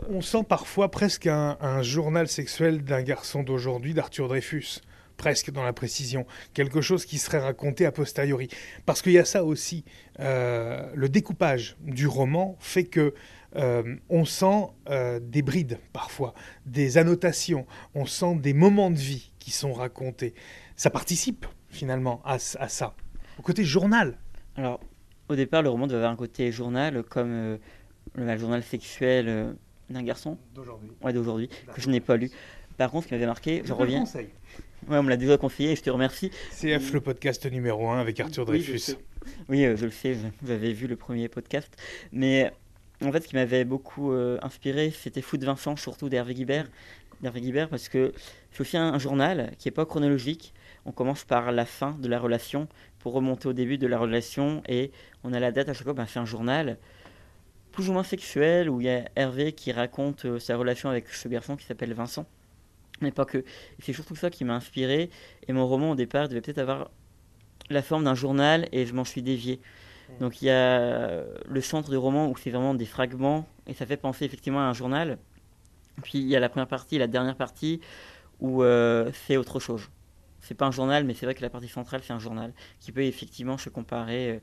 On sent parfois presque un, un journal sexuel d'un garçon d'aujourd'hui, d'Arthur Dreyfus, presque dans la précision, quelque chose qui serait raconté a posteriori. Parce qu'il y a ça aussi, euh, le découpage du roman fait que euh, on sent euh, des brides parfois, des annotations, on sent des moments de vie qui sont racontés. Ça participe finalement à, à ça, au côté journal. alors, au départ, le roman devait avoir un côté journal, comme euh, le journal sexuel euh, d'un garçon, D'aujourd'hui. ouais, d'aujourd'hui, que je n'ai pas lu. Par contre, ce qui m'avait marqué, je reviens. Ouais, on me l'a déjà conseillé et je te remercie. CF, le podcast numéro 1 avec Arthur Oui, je Dreyfus. Oui, euh, je le sais, vous avez vu le premier podcast. Mais en fait, ce qui m'avait beaucoup euh, inspiré, c'était Fou de Vincent, surtout d'Hervé Guibert. D'Hervé Guibert, parce que c'est aussi un, un journal qui n'est pas chronologique. On commence par la fin de la relation pour remonter au début de la relation et on a la date à chaque fois. Ben, c'est un journal plus ou moins sexuel où il y a Hervé qui raconte euh, sa relation avec ce garçon qui s'appelle Vincent. Mais pas que. C'est surtout ça qui m'a inspiré. Et mon roman, au départ, devait peut-être avoir la forme d'un journal et je m'en suis dévié. Donc il y a le centre du roman où c'est vraiment des fragments et ça fait penser effectivement à un journal. Puis il y a la première partie et la dernière partie où euh, c'est autre chose. C'est pas un journal, mais c'est vrai que la partie centrale c'est un journal qui peut effectivement se comparer euh,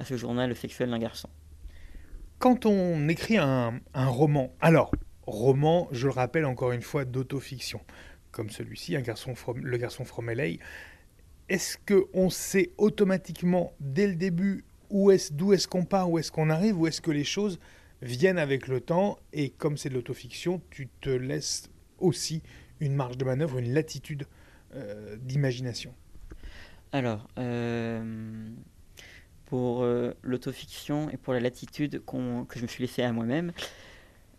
à ce journal sexuel d'un garçon. Quand on écrit un, un roman, alors, roman, je le rappelle encore une fois, d'autofiction, comme celui-ci, un garçon Le garçon from LA, est-ce qu'on sait automatiquement dès le début où est d'où est-ce qu'on part, où est-ce qu'on arrive, ou est-ce que les choses viennent avec le temps? Et comme c'est de l'autofiction, tu te laisses aussi une marge de manœuvre, une latitude euh, d'imagination. Alors, euh, pour euh, l'autofiction et pour la latitude que je me suis laissé à moi-même,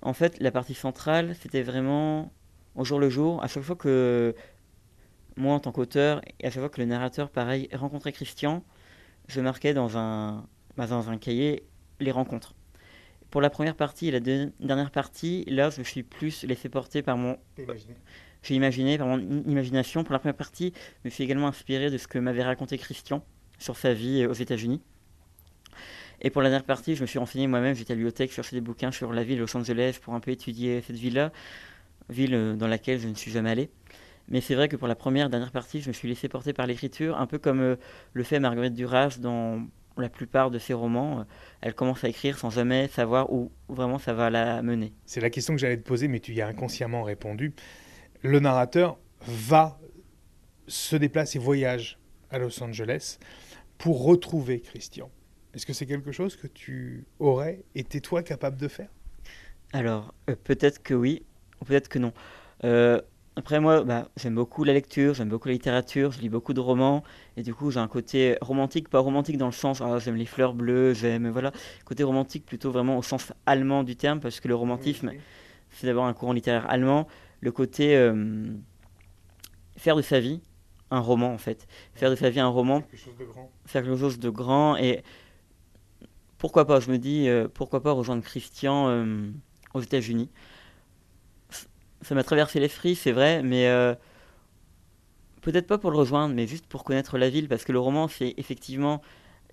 en fait, la partie centrale, c'était vraiment au jour le jour, à chaque fois que moi, en tant qu'auteur, et à chaque fois que le narrateur, pareil, rencontrait Christian, je marquais dans un, bah, dans un cahier les rencontres. Pour la première partie et la dernière partie, là, je me suis plus laissé porter par mon. J'ai imaginé par mon imagination. Pour la première partie, je me suis également inspiré de ce que m'avait raconté Christian sur sa vie aux États-Unis. Et pour la dernière partie, je me suis renseigné moi-même, j'étais à la bibliothèque, chercher des bouquins sur la ville de Los Angeles pour un peu étudier cette ville-là, ville euh, dans laquelle je ne suis jamais allé. Mais c'est vrai que pour la première, dernière partie, je me suis laissé porter par l'écriture, un peu comme euh, le fait Marguerite Duras dans la plupart de ses romans. Euh, elle commence à écrire sans jamais savoir où vraiment ça va la mener. C'est la question que j'allais te poser, mais tu y as inconsciemment répondu. Le narrateur va se déplacer voyage à Los Angeles pour retrouver Christian. Est-ce que c'est quelque chose que tu aurais été toi capable de faire? Alors, euh, peut-être que oui, ou peut-être que non. Euh, après, moi, bah, j'aime beaucoup la lecture, j'aime beaucoup la littérature, je lis beaucoup de romans, et du coup, j'ai un côté romantique, pas romantique dans le sens, ah, j'aime les fleurs bleues, j'aime, voilà, côté romantique plutôt vraiment au sens allemand du terme, parce que le romantisme, c'est d'abord un courant littéraire allemand. Le côté euh, faire de sa vie un roman, en fait. Faire de sa vie un roman. Quelque chose de grand. Faire quelque chose de grand, et pourquoi pas, je me dis, euh, pourquoi pas rejoindre Christian euh, aux États-Unis. Ça m'a traversé l'esprit, c'est vrai, mais euh, peut-être pas pour le rejoindre, mais juste pour connaître la ville, parce que le roman, c'est effectivement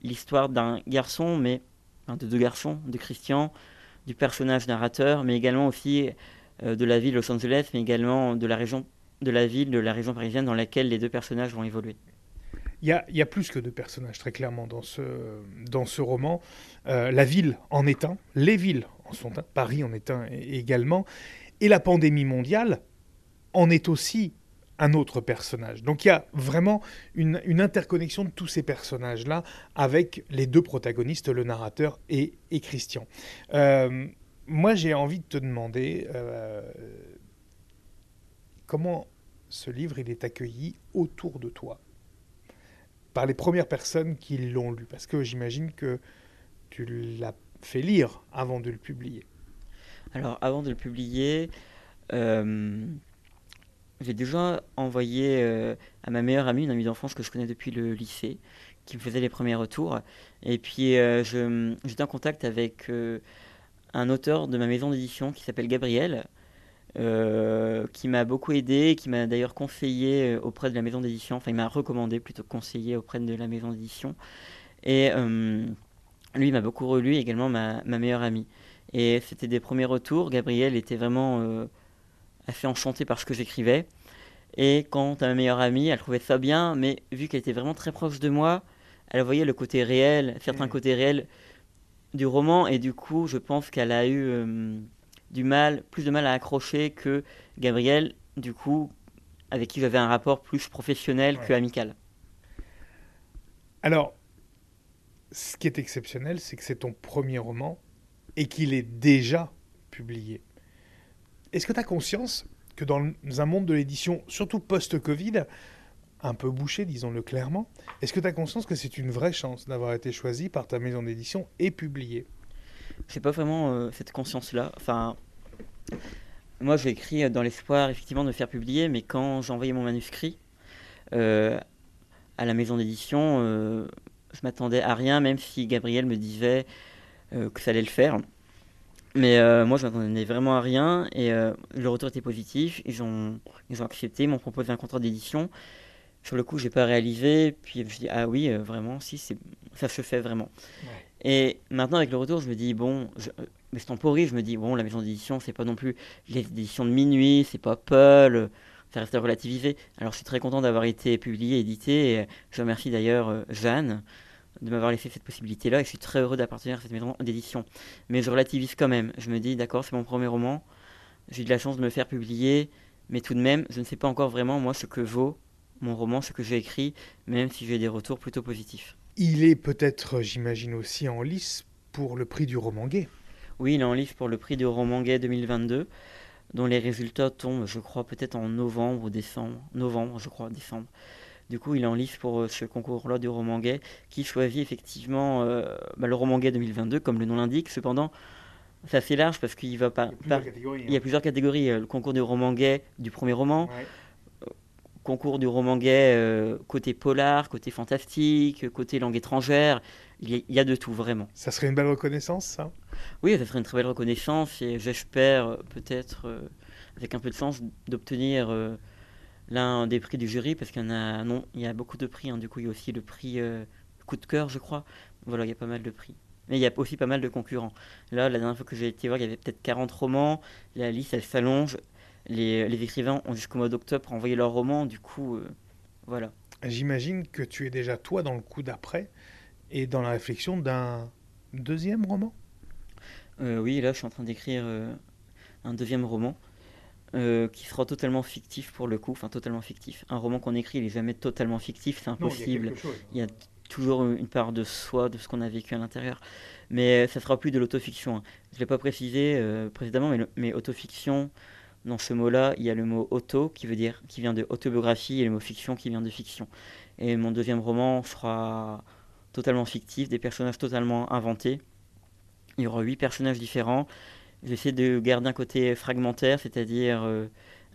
l'histoire d'un garçon, mais de deux garçons, de Christian, du personnage narrateur, mais également aussi de la ville Los Angeles, mais également de la région de la ville, de la région parisienne dans laquelle les deux personnages vont évoluer. Il y, a, plus que deux personnages, très clairement, dans ce, roman. Euh, la ville en est un, les villes en sont un, Paris en est un également, et la pandémie mondiale en est aussi un autre personnage. Donc il y a vraiment une, interconnexion de tous ces personnages-là avec les deux protagonistes, le narrateur et, Christian. Euh, moi j'ai envie de te demander euh, comment ce livre il est accueilli autour de toi? Par les premières personnes qui l'ont lu Parce que j'imagine que tu l'as fait lire avant de le publier. Alors, avant de le publier, euh, j'ai déjà envoyé euh, à ma meilleure amie, une amie d'enfance que je connais depuis le lycée, qui me faisait les premiers retours. Et puis, euh, j'étais en contact avec un auteur de ma maison d'édition qui s'appelle Gabriel, euh, qui m'a beaucoup aidé, qui m'a d'ailleurs conseillé euh, auprès de la maison d'édition, enfin il m'a recommandé plutôt que conseillé auprès de la maison d'édition. Et euh, lui m'a beaucoup relu, également ma, ma, meilleure amie. Et c'était des premiers retours. Gabriel était vraiment assez enchanté par ce que j'écrivais. Et quant à ma meilleure amie, elle trouvait ça bien, mais vu qu'elle était vraiment très proche de moi, elle voyait le côté réel, certains mmh. côtés réels du roman, et du coup, je pense qu'elle a eu du mal, plus de mal à accrocher que Gabriel, du coup, avec qui j'avais un rapport plus professionnel que amical. Alors, ce qui est exceptionnel, c'est que c'est ton premier roman et qu'il est déjà publié. Est-ce que tu as conscience que dans un monde de l'édition, surtout post-Covid, un peu bouché, disons-le clairement, est-ce que tu as conscience que c'est une vraie chance d'avoir été choisi par ta maison d'édition et publié j'ai pas vraiment euh, cette conscience-là. Enfin, moi, j'ai écrit dans l'espoir effectivement de me faire publier, mais quand j'ai envoyé mon manuscrit euh, à la maison d'édition, euh, je m'attendais à rien, même si Gabriel me disait que ça allait le faire. Mais moi, je m'attendais vraiment à rien, et le retour était positif. Ils ont, ils ont accepté, ils m'ont proposé un contrat d'édition. Sur le coup, j'ai pas réalisé, puis je me suis dit, ah oui, vraiment, si, ça se fait vraiment. Et maintenant, avec le retour, je me dis, bon, je, euh, mais temporise, je me dis, bon, la maison d'édition, c'est pas non plus les éditions de minuit, c'est pas Paul, ça reste relativisé. Alors, je suis très content d'avoir été publié, édité, et je remercie d'ailleurs euh, Jeanne de m'avoir laissé cette possibilité-là et je suis très heureux d'appartenir à cette maison d'édition. Mais je relativise quand même. Je me dis, d'accord, c'est mon premier roman, j'ai eu de la chance de me faire publier, mais tout de même, je ne sais pas encore vraiment, moi, ce que vaut mon roman, ce que j'ai écrit, même si j'ai des retours plutôt positifs. Il est peut-être, j'imagine, aussi en lice pour le prix du roman gay. Oui, il est en lice pour le prix du roman gay 2022, dont les résultats tombent, je crois, peut-être en novembre ou décembre. Novembre, je crois, décembre. Du coup, il est en lice pour euh, ce concours-là du roman gay, qui choisit effectivement euh, bah, le roman gay 2022, comme le nom l'indique. Cependant, c'est assez large parce qu'il va pas. Il y a plusieurs catégories. Il y a hein. plusieurs catégories. euh, Le concours du roman gay du premier roman, concours du roman gay euh, côté polar, côté fantastique, côté langue étrangère. Il y, a, il y a de tout, vraiment. Ça serait une belle reconnaissance, ça? Oui, ça serait une très belle reconnaissance et j'espère euh, peut-être, euh, avec un peu de sens, d'obtenir euh, l'un des prix du jury parce qu'il y en a, non, il y a beaucoup de prix. hein. Du coup, il y a aussi le prix coup de cœur, je crois. Voilà, il y a pas mal de prix. Mais il y a aussi pas mal de concurrents. Là, la dernière fois que j'ai été voir, il y avait peut-être 40 romans. La liste, elle s'allonge. Les, les écrivains ont jusqu'au mois d'octobre pour envoyer leurs romans. Du coup, euh, voilà. J'imagine que tu es déjà, toi, dans le coup d'après et dans la réflexion d'un deuxième roman? Euh, oui, là, je suis en train d'écrire euh, un deuxième roman euh, qui sera totalement fictif pour le coup. Enfin, totalement fictif. Un roman qu'on écrit, il est jamais totalement fictif. C'est impossible. Il y a toujours une part de soi, de ce qu'on a vécu à l'intérieur. Mais ça sera plus de l'autofiction. hein. Je ne l'ai pas précisé euh, précédemment, mais, le- mais autofiction, dans ce mot-là, il y a le mot auto qui veut dire qui vient de autobiographie et le mot fiction qui vient de fiction. Et mon deuxième roman sera totalement fictif, des personnages totalement inventés. Il y aura huit personnages différents. J'essaie de garder un côté fragmentaire, c'est-à-dire euh,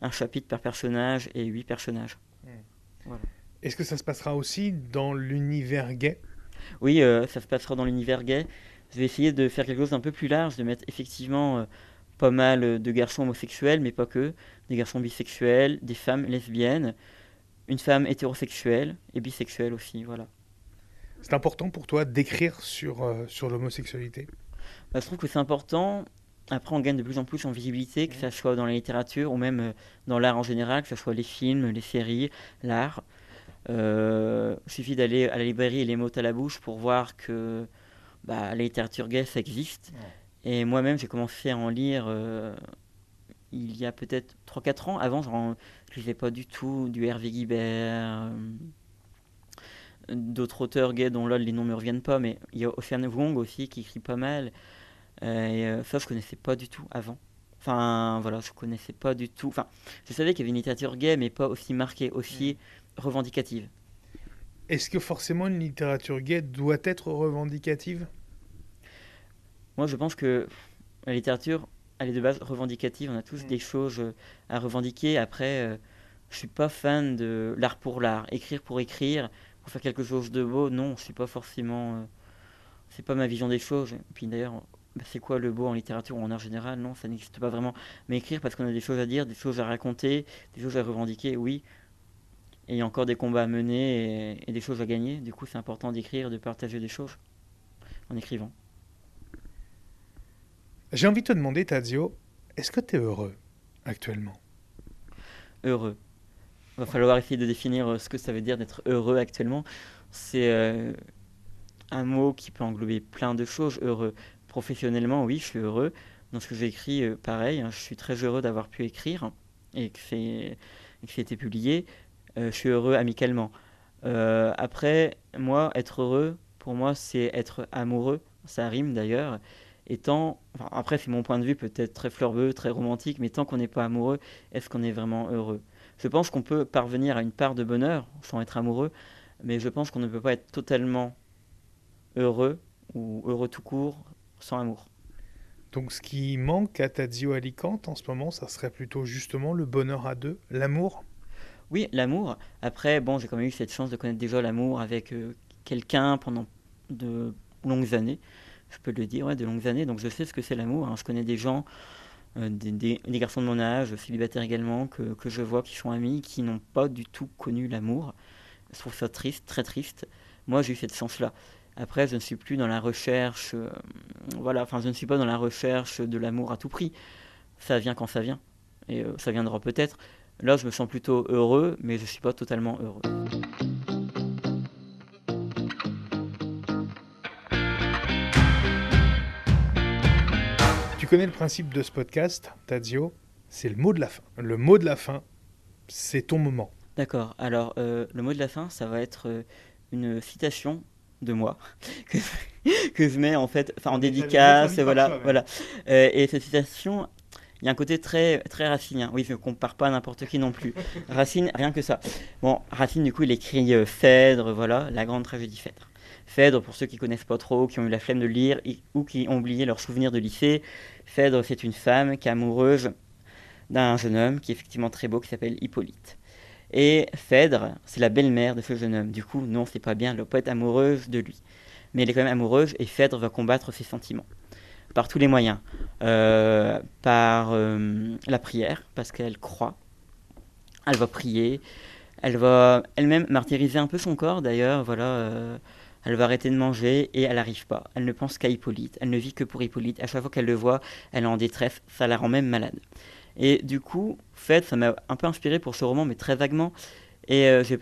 un chapitre par personnage et huit personnages. Est-ce que ça se passera aussi dans l'univers gay? Oui, euh, ça se passera dans l'univers gay. Je vais essayer de faire quelque chose d'un peu plus large, de mettre effectivement euh, pas mal euh, de garçons homosexuels, mais pas que, des garçons bisexuels, des femmes lesbiennes, une femme hétérosexuelle et bisexuelle aussi, voilà. C'est important pour toi d'écrire sur, euh, sur l'homosexualité? Bah, je trouve que c'est important. Après, on gagne de plus en plus en visibilité, que ce soit dans la littérature ou même euh, dans l'art en général, que ce soit les films, les séries, l'art. Euh, il suffit d'aller à la librairie et les mots à la bouche pour voir que bah, la littérature gay, ça existe. Et moi-même, j'ai commencé à en lire euh, il y a peut-être 3-4 ans. Avant, genre, je lisais pas du tout du Hervé Guibert, euh, d'autres auteurs gays dont là les noms me reviennent pas, mais il y a Océane Wong aussi qui écrit pas mal. Euh, et euh, ça, je connaissais pas du tout avant. Enfin, voilà, je connaissais pas du tout. Enfin, je savais qu'il y avait une littérature gay, mais pas aussi marquée, aussi revendicative. Est-ce que forcément une littérature gay doit être revendicative? Moi, je pense que la littérature, elle est de base revendicative. On a tous Mm. des choses euh, à revendiquer. Après, euh, je suis pas fan de l'art pour l'art. Écrire pour écrire, pour faire quelque chose de beau, non, je suis pas forcément. euh, c'est pas ma vision des choses. Et puis d'ailleurs, bah, c'est quoi le beau en littérature ou en art général? Non, ça n'existe pas vraiment. Mais écrire parce qu'on a des choses à dire, des choses à raconter, des choses à revendiquer, oui. Et il y a encore des combats à mener et, et des choses à gagner. Du coup, c'est important d'écrire, de partager des choses en écrivant. J'ai envie de te demander, Tadzio, est-ce que tu es heureux actuellement? Heureux. Va falloir essayer de définir euh, ce que ça veut dire d'être heureux actuellement. C'est euh, un mot qui peut englober plein de choses. Heureux. Professionnellement, oui, je suis heureux. Dans ce que j'ai écrit, euh, pareil, hein, je suis très heureux d'avoir pu écrire et que c'est été publié. Je suis heureux amicalement. Après, moi, être heureux, pour moi, c'est être amoureux. Ça rime d'ailleurs. Et tant, enfin, après, c'est mon point de vue, peut-être très fleurbeux, très romantique, mais tant qu'on n'est pas amoureux, est-ce qu'on est vraiment heureux? Je pense qu'on peut parvenir à une part de bonheur sans être amoureux, mais je pense qu'on ne peut pas être totalement heureux ou heureux tout court sans amour. Donc ce qui manque à Tadzio Alicante en ce moment, ça serait plutôt justement le bonheur à deux, l'amour? Oui, l'amour. Après, bon, j'ai quand même eu cette chance de connaître déjà l'amour avec euh, quelqu'un pendant de longues années. Je peux le dire, ouais, de longues années. Donc je sais ce que c'est l'amour. hein. Je connais des gens, euh, des, garçons de mon âge, célibataires également, que, que je vois qui sont amis, qui n'ont pas du tout connu l'amour. Je trouve ça triste, très triste. Moi, j'ai eu cette chance-là. Après, je ne suis plus dans la recherche, euh, voilà, enfin, je ne suis pas dans la recherche de l'amour à tout prix. Ça vient quand ça vient. Et euh, ça viendra peut-être. Là, je me sens plutôt heureux, mais je ne suis pas totalement heureux. Connais le principe de ce podcast, Tadzio C'est le mot de la fin. Le mot de la fin, c'est ton moment. D'accord. Alors, euh, le mot de la fin, ça va être euh, une citation de moi [laughs] que, que je mets en fait, enfin en dédicace, voilà, voilà. Euh, et cette citation, il y a un côté très très racinien. Oui, je ne compare pas à n'importe qui non plus. Racine, rien que ça. Bon, Racine, du coup, il écrit Phèdre, voilà, la grande tragédie Phèdre. Phèdre, pour ceux qui connaissent pas trop, qui ont eu la flemme de lire ou qui ont oublié leurs souvenirs de lycée, Phèdre, c'est une femme qui est amoureuse d'un jeune homme qui est effectivement très beau, qui s'appelle Hippolyte. Et Phèdre, c'est la belle-mère de ce jeune homme. Du coup, non, c'est pas bien, elle pas être amoureuse de lui. Mais elle est quand même amoureuse et Phèdre va combattre ses sentiments. Par tous les moyens. Euh, par euh, la prière, parce qu'elle croit. Elle va prier. Elle va elle-même martyriser un peu son corps d'ailleurs. Voilà. Euh, elle va arrêter de manger et elle n'arrive pas. Elle ne pense qu'à Hippolyte. Elle ne vit que pour Hippolyte. À chaque fois qu'elle le voit, elle est en détresse. Ça la rend même malade. Et du coup, fait, ça m'a un peu inspiré pour ce roman, mais très vaguement. Et euh, j'ai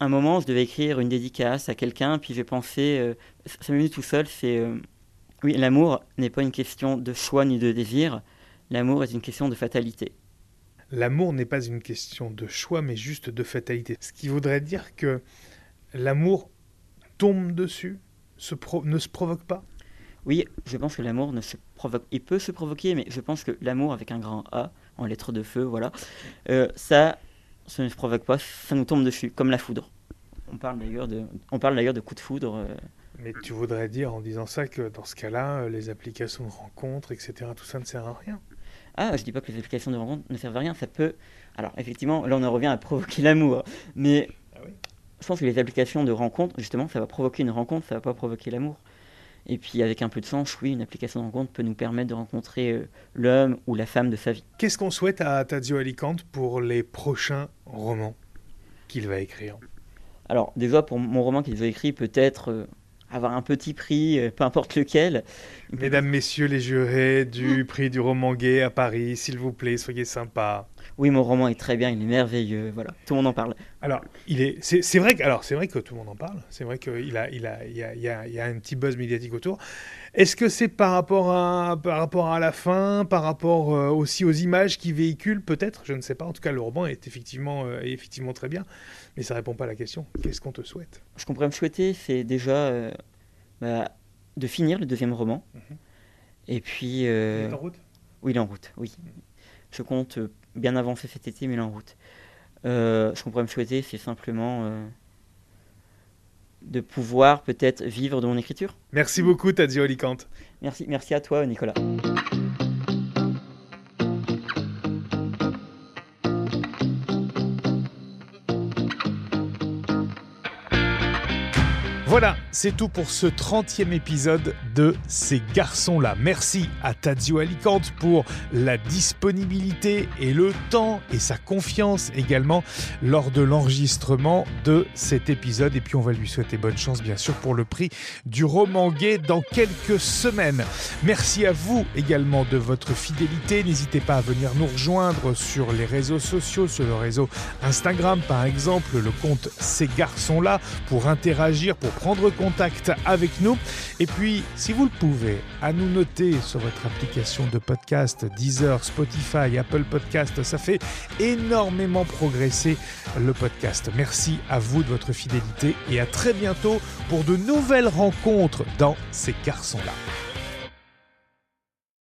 un moment, je devais écrire une dédicace à quelqu'un, puis j'ai pensé, euh, ça m'est venu tout seul, c'est euh, oui, l'amour n'est pas une question de choix ni de désir, l'amour est une question de fatalité. L'amour n'est pas une question de choix, mais juste de fatalité. Ce qui voudrait dire que l'amour tombe dessus, ne se provoque pas? Oui, je pense que l'amour ne se provoque. Il peut se provoquer, mais je pense que l'amour avec un grand A, en lettres de feu, voilà, euh, ça, ça ne se provoque pas, ça nous tombe dessus, comme la foudre. On parle d'ailleurs de, on parle d'ailleurs de coup de foudre. Euh. Mais tu voudrais dire en disant ça que dans ce cas-là, euh, les applications de rencontres, etc., tout ça ne sert à rien Ah, je dis pas que les applications de rencontres ne servent à rien. Ça peut. Alors effectivement, là on en revient à provoquer l'amour, mais je pense que les applications de rencontres, justement, ça va provoquer une rencontre, ça va pas provoquer l'amour. Et puis avec un peu de sens, oui, une application de rencontre peut nous permettre de rencontrer euh, l'homme ou la femme de sa vie. Qu'est-ce qu'on souhaite à Tadzio Alicante pour les prochains romans qu'il va écrire? Alors déjà pour mon roman qu'il va écrire, peut-être euh, avoir un petit prix, euh, peu importe lequel. Mesdames, Messieurs les jurés du prix du roman gay à Paris, s'il vous plaît, soyez sympas oui, mon roman est très bien, il est merveilleux, voilà, tout le monde en parle. Alors, il est, c'est, vrai que, alors c'est vrai que tout le monde en parle, c'est vrai qu'il a, il a, il y a, il y a, un petit buzz médiatique autour. Est-ce que c'est par rapport à, par rapport à la fin, par rapport euh, aussi aux images qu'il véhicule, peut-être, je ne sais pas. En tout cas, le roman est effectivement, euh, est effectivement très bien, mais ça répond pas à la question. Qu'est-ce qu'on te souhaite? Ce qu'on pourrait me souhaiter, c'est déjà euh, bah, de finir le deuxième roman, mhm. et puis. il est en route? Oui, il est en route. Oui. Mhm. Je compte bien avancé cet été, mais en route. Ce qu'on pourrait me souhaiter, c'est simplement de pouvoir peut-être vivre de mon écriture. Merci beaucoup, Tadzio Alicante. Merci, merci à toi, Nicolas. Voilà, c'est tout pour ce 30e épisode de Ces garçons-là. Merci à Tadzio Alicante pour la disponibilité et le temps et sa confiance également lors de l'enregistrement de cet épisode. Et puis on va lui souhaiter bonne chance bien sûr pour le prix du roman gay dans quelques semaines. Merci à vous également de votre fidélité. N'hésitez pas à venir nous rejoindre sur les réseaux sociaux, sur le réseau Instagram par exemple, le compte Ces garçons-là pour interagir, pour prendre contact avec nous. Et puis, si vous le pouvez, à nous noter sur votre application de podcast, Deezer, Spotify, Apple Podcast. Ça fait énormément progresser le podcast. Merci à vous de votre fidélité et à très bientôt pour de nouvelles rencontres dans ces garçons-là.